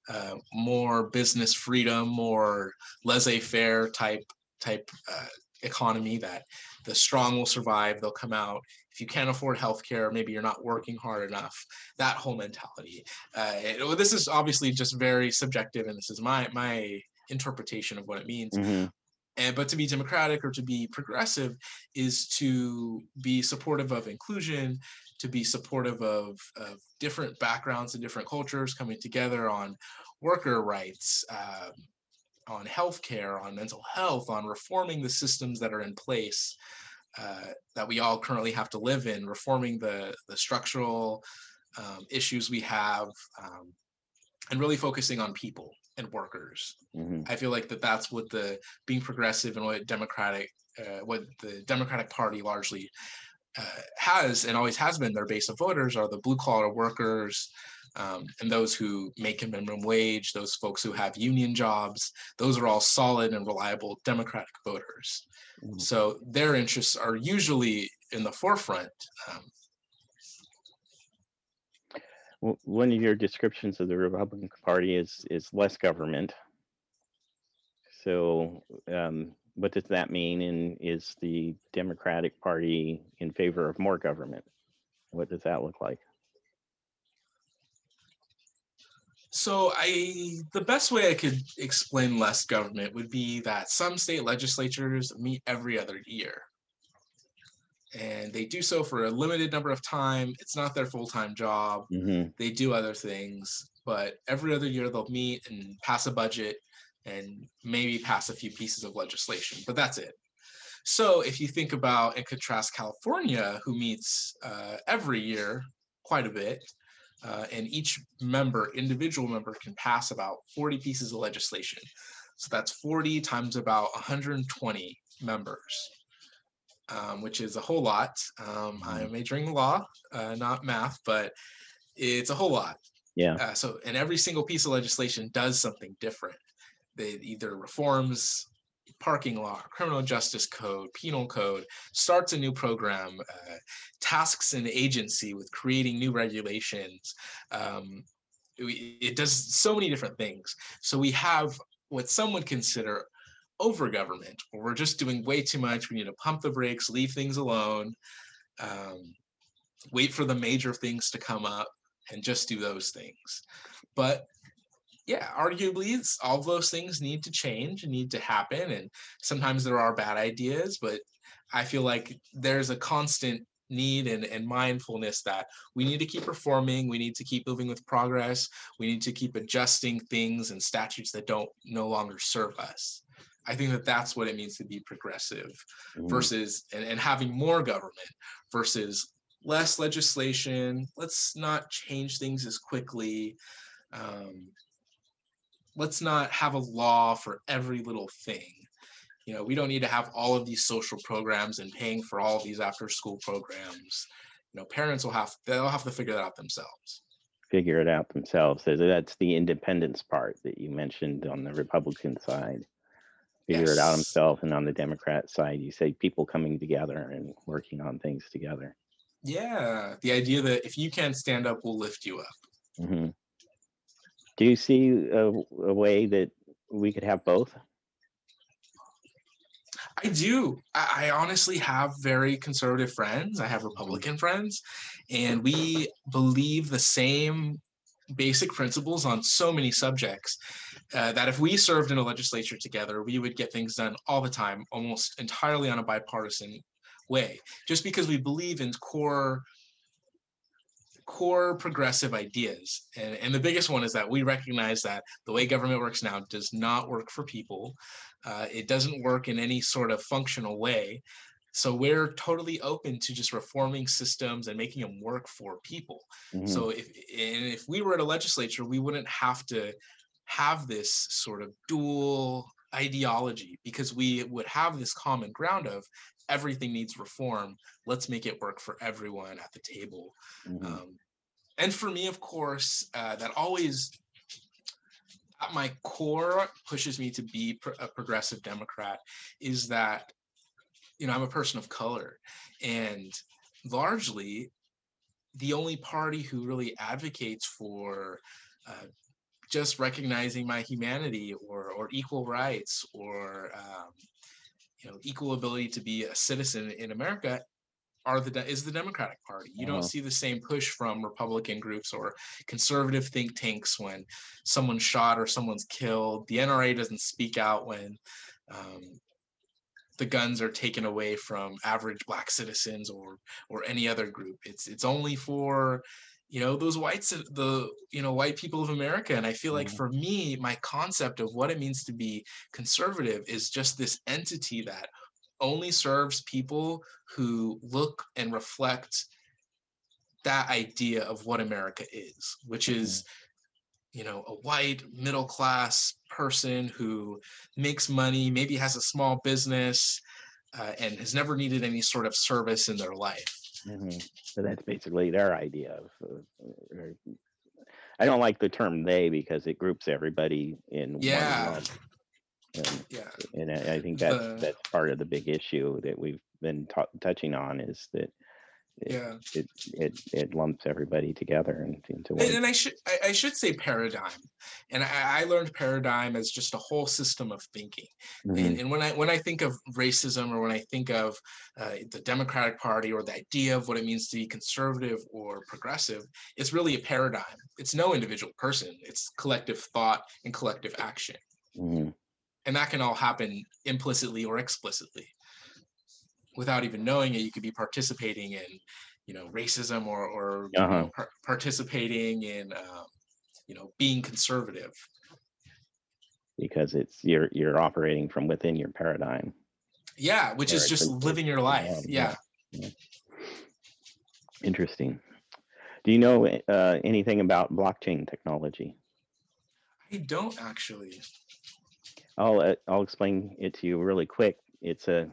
uh, more business freedom, more laissez-faire type type uh, economy that the strong will survive. They'll come out. If you can't afford healthcare, maybe you're not working hard enough. That whole mentality uh, it- this is obviously just very subjective, and this is my my interpretation of what it means. Mhm, And but to be democratic or to be progressive is to be supportive of inclusion, to be supportive of, of different backgrounds and different cultures coming together on worker rights, um, on healthcare, on mental health, on reforming the systems that are in place uh, that we all currently have to live in, reforming the the structural um, issues we have, um, and really focusing on people and workers. mhm. I feel like that that's what the being progressive and what democratic, uh, what the Democratic Party largely uh, has and always has been their base of voters are the blue collar workers um, and those who make a minimum wage, those folks who have union jobs. Those are all solid and reliable Democratic voters. Mhm. So their interests are usually in the forefront. Um, One of your descriptions of the Republican Party is is less government. So, um, what does that mean? And is the Democratic Party in favor of more government? What does that look like? So I the best way I could explain less government would be that some state legislatures meet every other year. And they do so for a limited number of time. It's not their full-time job. hmm They do other things, but every other year they'll meet and pass a budget and maybe pass a few pieces of legislation, but that's it. So if you think about and contrast California, who meets uh, every year quite a bit, uh, and each member, individual member, can pass about 40 pieces of legislation. So that's 40 times about 120 members, um, which is a whole lot. Um, I'm majoring in law, uh, not math, but it's a whole lot. Yeah. Uh, so, and every single piece of legislation does something different. They either reforms parking law, criminal justice code, penal code, starts a new program, uh, tasks an agency with creating new regulations. Um, it does so many different things. So we have what some would consider over government, where we're just doing way too much. We need to pump the brakes, leave things alone, um, wait for the major things to come up, and just do those things. But yeah, arguably, it's, all those things need to change and need to happen. And sometimes there are bad ideas, but I feel like there's a constant need and, and mindfulness that we need to keep reforming. We need to keep moving with progress. We need to keep adjusting things and statutes that don't no longer serve us. I think that that's what it means to be progressive mhm. versus and, and having more government versus less legislation. Let's not change things as quickly. Um, let's not have a law for every little thing. You know, we don't need to have all of these social programs and paying for all of these after school programs. You know, parents will have they'll have to figure that out themselves. Figure it out themselves. So That's the independence part that you mentioned on the Republican side. Figure it out Yes. themselves, and on the Democrat side, you say people coming together and working on things together. Yeah, the idea that if you can't stand up, we'll lift you up. hmm Do you see a, a way that we could have both? I do. I, I honestly have very conservative friends. I have Republican friends, and we believe the same basic principles on so many subjects uh, that if we served in a legislature together, we would get things done all the time, almost entirely on a bipartisan way, just because we believe in core core progressive ideas. And, and the biggest one is that we recognize that the way government works now does not work for people. Uh, it doesn't work in any sort of functional way. So we're totally open to just reforming systems and making them work for people. Mhm. So if and if we were at a legislature, we wouldn't have to have this sort of dual ideology because we would have this common ground of everything needs reform. Let's make it work for everyone at the table. Mhm. Um, and for me, of course, uh, that always at my core pushes me to be pro- a progressive Democrat is that you know I'm a person of color, and largely the only party who really advocates for uh, just recognizing my humanity or or equal rights or um, you know equal ability to be a citizen in America are the is the Democratic Party. You Uh-huh. don't see the same push from Republican groups or conservative think tanks when someone's shot or someone's killed. The NRA doesn't speak out when um, the guns are taken away from average black citizens or or any other group. It's it's only for you know those whites the you know white people of America. And I feel like Mhm. for me, my concept of what it means to be conservative is just this entity that only serves people who look and reflect that idea of what America is, which is, you know, a white middle class person who makes money, maybe has a small business, uh, and has never needed any sort of service in their life. Mhm. So that's basically their idea of. Uh, I don't like the term "they" because it groups everybody in Yeah. one. And, Yeah. and I I think that's that's part of the big issue that we've been ta- touching on is that it, Yeah. it it it lumps everybody together and into one. And, and I should I, I should say paradigm, and I, I learned paradigm as just a whole system of thinking. Mhm. And, and when I when I think of racism or when I think of uh, the Democratic Party or the idea of what it means to be conservative or progressive, it's really a paradigm. It's no individual person. It's collective thought and collective action, Mhm. and that can all happen implicitly or explicitly. Without even knowing it, you could be participating in, you know, racism or or you know, Uh-huh. par- participating in, um, you know, being conservative. because it's you're you're operating from within your paradigm. Yeah, which is just living your life. yeah, Yeah. Interesting. Do you know uh, anything about blockchain technology? I don't actually. I'll uh, I'll explain it to you really quick. It's a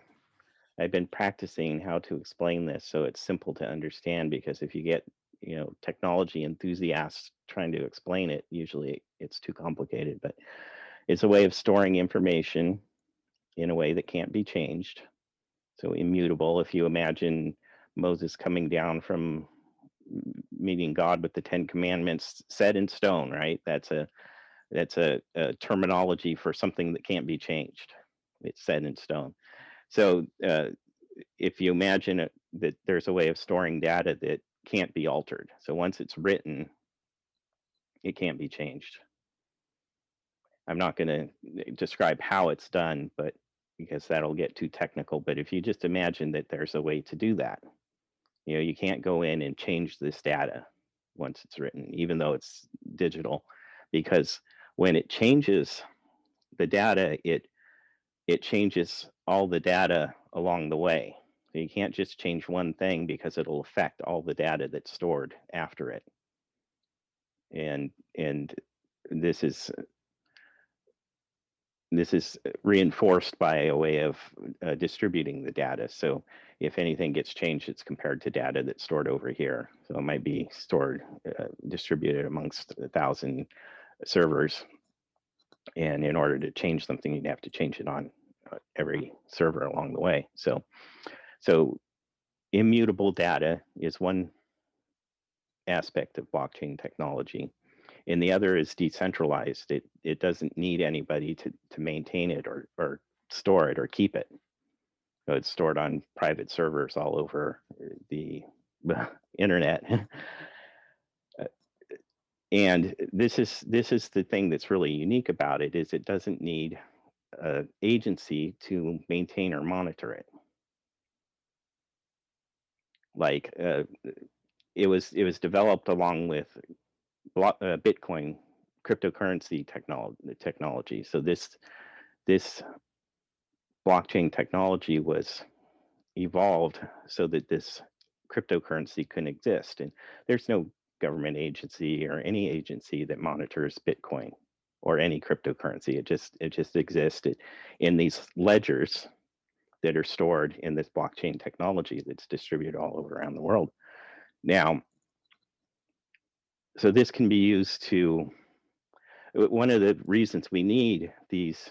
I've been practicing how to explain this so it's simple to understand because if you get you know technology enthusiasts trying to explain it, usually it's too complicated. But it's a way of storing information in a way that can't be changed. So immutable. If you imagine Moses coming down from meeting God with the Ten Commandments set in stone, right? That's a that's a, a terminology for something that can't be changed. It's set in stone. So uh, if you imagine it, that there's a way of storing data that can't be altered. So once it's written, it can't be changed. I'm not going to describe how it's done, but because that'll get too technical. But if you just imagine that there's a way to do that, you know, you can't go in and change this data once it's written, even though it's digital, because when it changes the data, it it changes all the data along the way. So you can't just change one thing because it'll affect all the data that's stored after it. And and this is this is reinforced by a way of uh, distributing the data. So if anything gets changed, it's compared to data that's stored over here. So it might be stored, uh, distributed amongst a thousand servers. And in order to change something, you'd have to change it on uh, every server along the way. So, so immutable data is one aspect of blockchain technology and the other is decentralized. It it doesn't need anybody to to maintain it or or store it or keep it. So it's stored on private servers all over uh, the internet. Uh, and this is this is the thing that's really unique about it is it doesn't need an agency to maintain or monitor it. Like uh, it was it was developed along with uh, Bitcoin cryptocurrency technology technology. So this this blockchain technology was evolved so that this cryptocurrency can exist. And there's no government agency or any agency that monitors Bitcoin or any cryptocurrency. It just it just exists in these ledgers that are stored in this blockchain technology that's distributed all over around the world. Now, so this can be used to one of the reasons we need these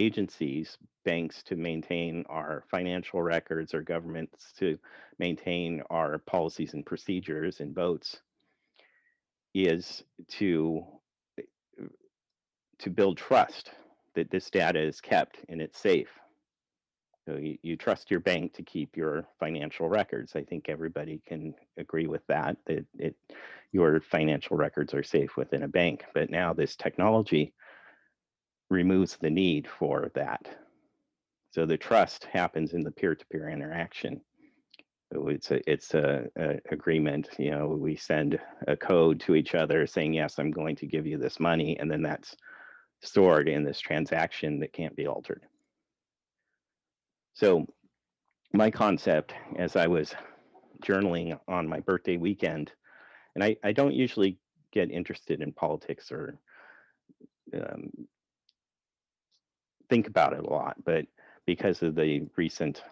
agencies, banks to maintain our financial records or governments to maintain our policies and procedures and votes is to eh, to build trust that this data is kept and it's safe. So you, you trust your bank to keep your financial records. I think everybody can agree with that, that it, your financial records are safe within a bank. But now this technology removes the need for that. So the trust happens in the peer-to-peer interaction. It's a it's a, a, agreement. You know, we send a code to each other saying, "Yes, I'm going to give you this money," and then that's stored in this transaction that can't be altered. So my concept, as I was journaling on my birthday weekend, and I, I don't usually get interested in politics or um, think about it a lot, but because of the recent,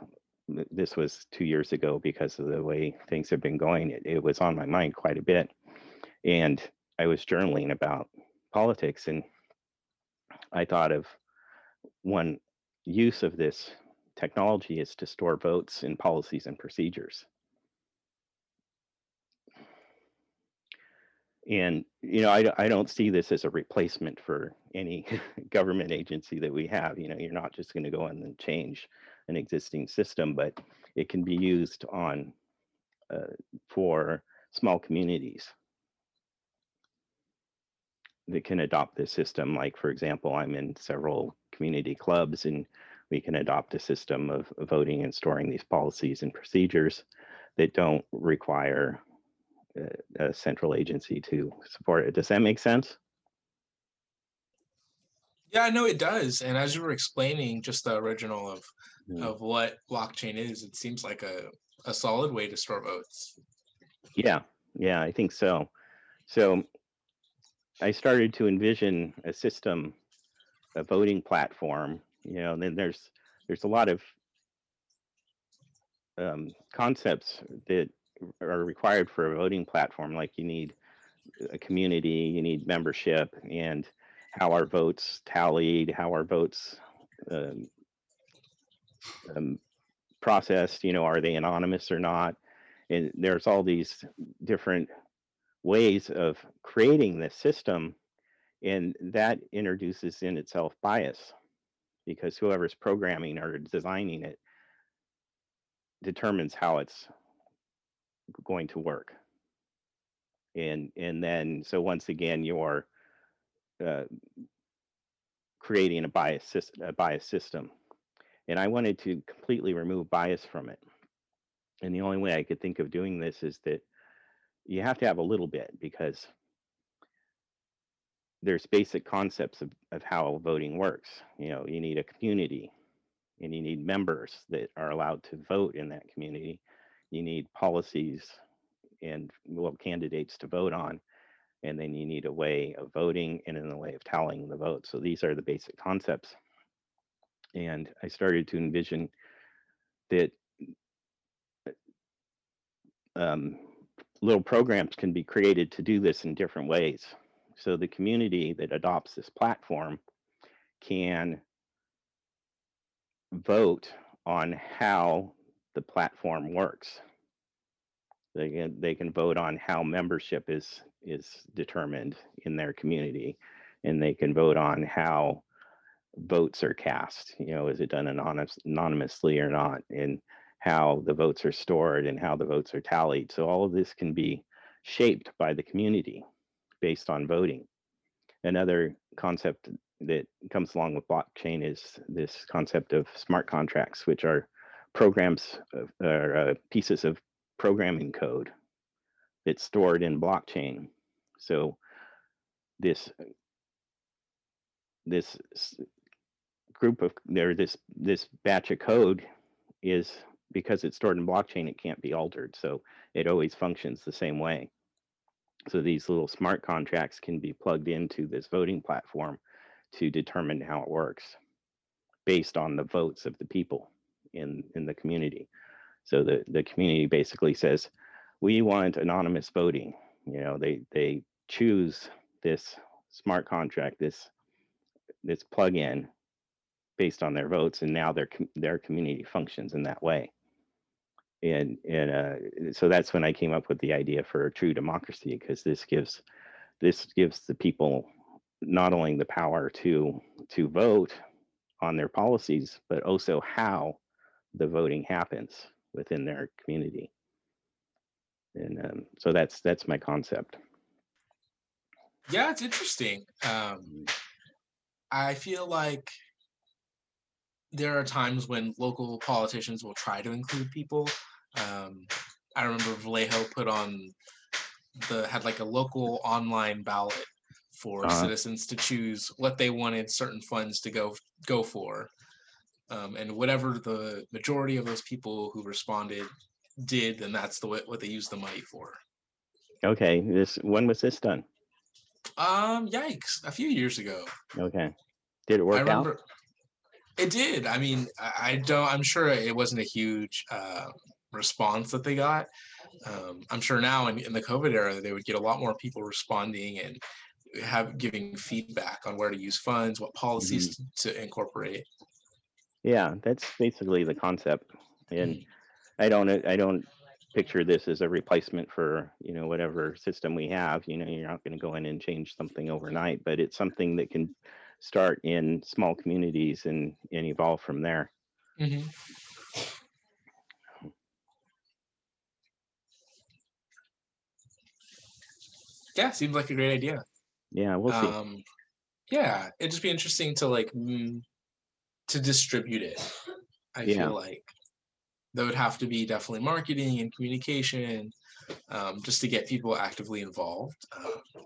this was two years ago, because of the way things have been going, it, it was on my mind quite a bit. And I was journaling about politics, and I thought of one use of this technology is to store votes in policies and procedures. And, you know, I, I don't see this as a replacement for any government agency that we have. You know, you're not just going to go in and change an existing system, but it can be used on uh, for small communities that can adopt this system. Like, for example, I'm in several community clubs and we can adopt a system of voting and storing these policies and procedures that don't require a central agency to support it. Does that make sense? Yeah, I know it does. And as you were explaining just the original of Mm. of what blockchain is, it seems like a, a solid way to store votes. Yeah, yeah, I think so. So I started to envision a system, a voting platform, you know, and then there's there's a lot of um, concepts that are required for a voting platform, like you need a community, you need membership, and how our votes tallied, how our votes um, um, processed. You know, are they anonymous or not? And there's all these different ways of creating this system, and that introduces in itself bias because whoever's programming or designing it determines how it's going to work. And and then so once again you're uh, creating a bias system a bias system. And i wanted to completely remove bias from it. And the only way i could think of doing this is that you have to have a little bit because there's basic concepts of, of how voting works. You know you need a community and you need members that are allowed to vote in that community you need policies and well candidates to vote on and then you need a way of voting and in a way of tallying the votes so these are the basic concepts. And i started to envision that um, little programs can be created to do this in different ways. So the community that adopts this platform can vote on how the platform works they can they can vote on how membership is is determined in their community, and they can vote on how votes are cast. You know, is it done anonymous, anonymously or not, and how the votes are stored and how the votes are tallied. So all of this can be shaped by the community based on voting. Another concept that comes along with blockchain is this concept of smart contracts, which are programs or uh, pieces of programming code that's stored in blockchain. So this this group of there this this batch of code is because it's stored in blockchain it can't be altered. So it always functions the same way. So these little smart contracts can be plugged into this voting platform to determine how it works based on the votes of the people in in the community. So the the community basically says we want anonymous voting. You know they they choose this smart contract this this plug-in based on their votes and now their their community functions in that way. And and uh, so that's when i came up with the idea for a true democracy because this gives this gives the people not only the power to to vote on their policies but also how the voting happens within their community and um, so that's that's my concept Yeah, it's interesting. Um, I feel like there are times when local politicians will try to include people. Um, I remember Vallejo put on the had like a local online ballot for Uh-huh. citizens to choose what they wanted certain funds to go go for, um, and whatever the majority of those people who responded did, then that's the what, they used the money for. okay this when was this done Um, yikes! A few years ago. okay did it work I out remember it did. I mean, I, I don't. I'm sure it wasn't a huge uh, response that they got. Um, I'm sure now in, in the COVID era, they would get a lot more people responding and have giving feedback on where to use funds, what policies Mm-hmm. to, to incorporate. Yeah, that's basically the concept. And Mm. I don't I don't picture this as a replacement for, you know, whatever system we have. You know, you're not going to go in and change something overnight, but it's something that can start in small communities and and evolve from there. Mhm. Yeah, seems like a great idea. Yeah, we'll see. um yeah it'd just be interesting to like mm, to distribute it i Yeah. feel like there would have to be definitely marketing and communication um, just to get people actively involved um,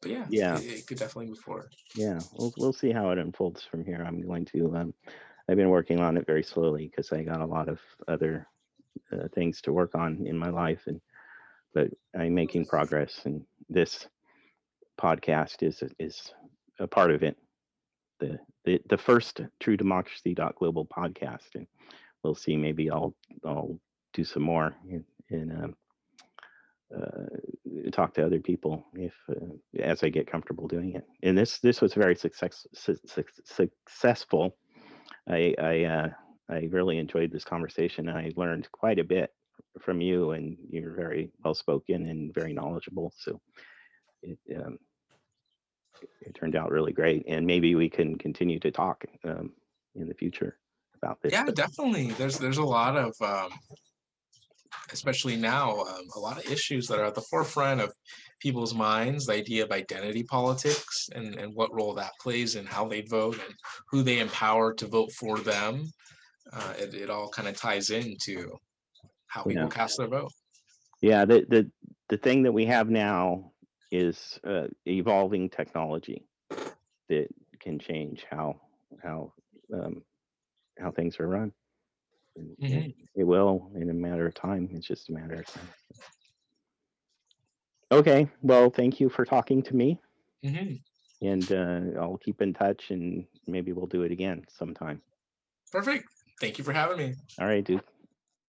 but yeah Yeah. it, it could definitely move forward Yeah, we'll we'll see how it unfolds from here. I'm going to um I've been working on it very slowly because I got a lot of other uh, things to work on in my life and but I'm making progress and this podcast is is a part of it. The the, the first true democracy global podcast and we'll see maybe I'll I'll do some more and, and um, uh, talk to other people if uh, as I get comfortable doing it. And this this was very success, su- suc- successful. I I uh, I really enjoyed this conversation. I learned quite a bit from you, and you're very well spoken and very knowledgeable. So it um, it turned out really great, and maybe we can continue to talk um, in the future about this. yeah but- definitely there's there's a lot of um, especially now um, a lot of issues that are at the forefront of people's minds the idea of identity politics and, and what role that plays in how they vote and who they empower to vote for them uh, it, it all kind of ties into how people Yeah. cast their vote Yeah, the the the thing that we have now is uh, evolving technology that can change how how um, how things are run. Mhm. It will in a matter of time. It's just a matter of time. Okay, well, thank you for talking to me, Mhm. and uh, I'll keep in touch, and maybe we'll do it again sometime. perfect thank you for having me All right, dude.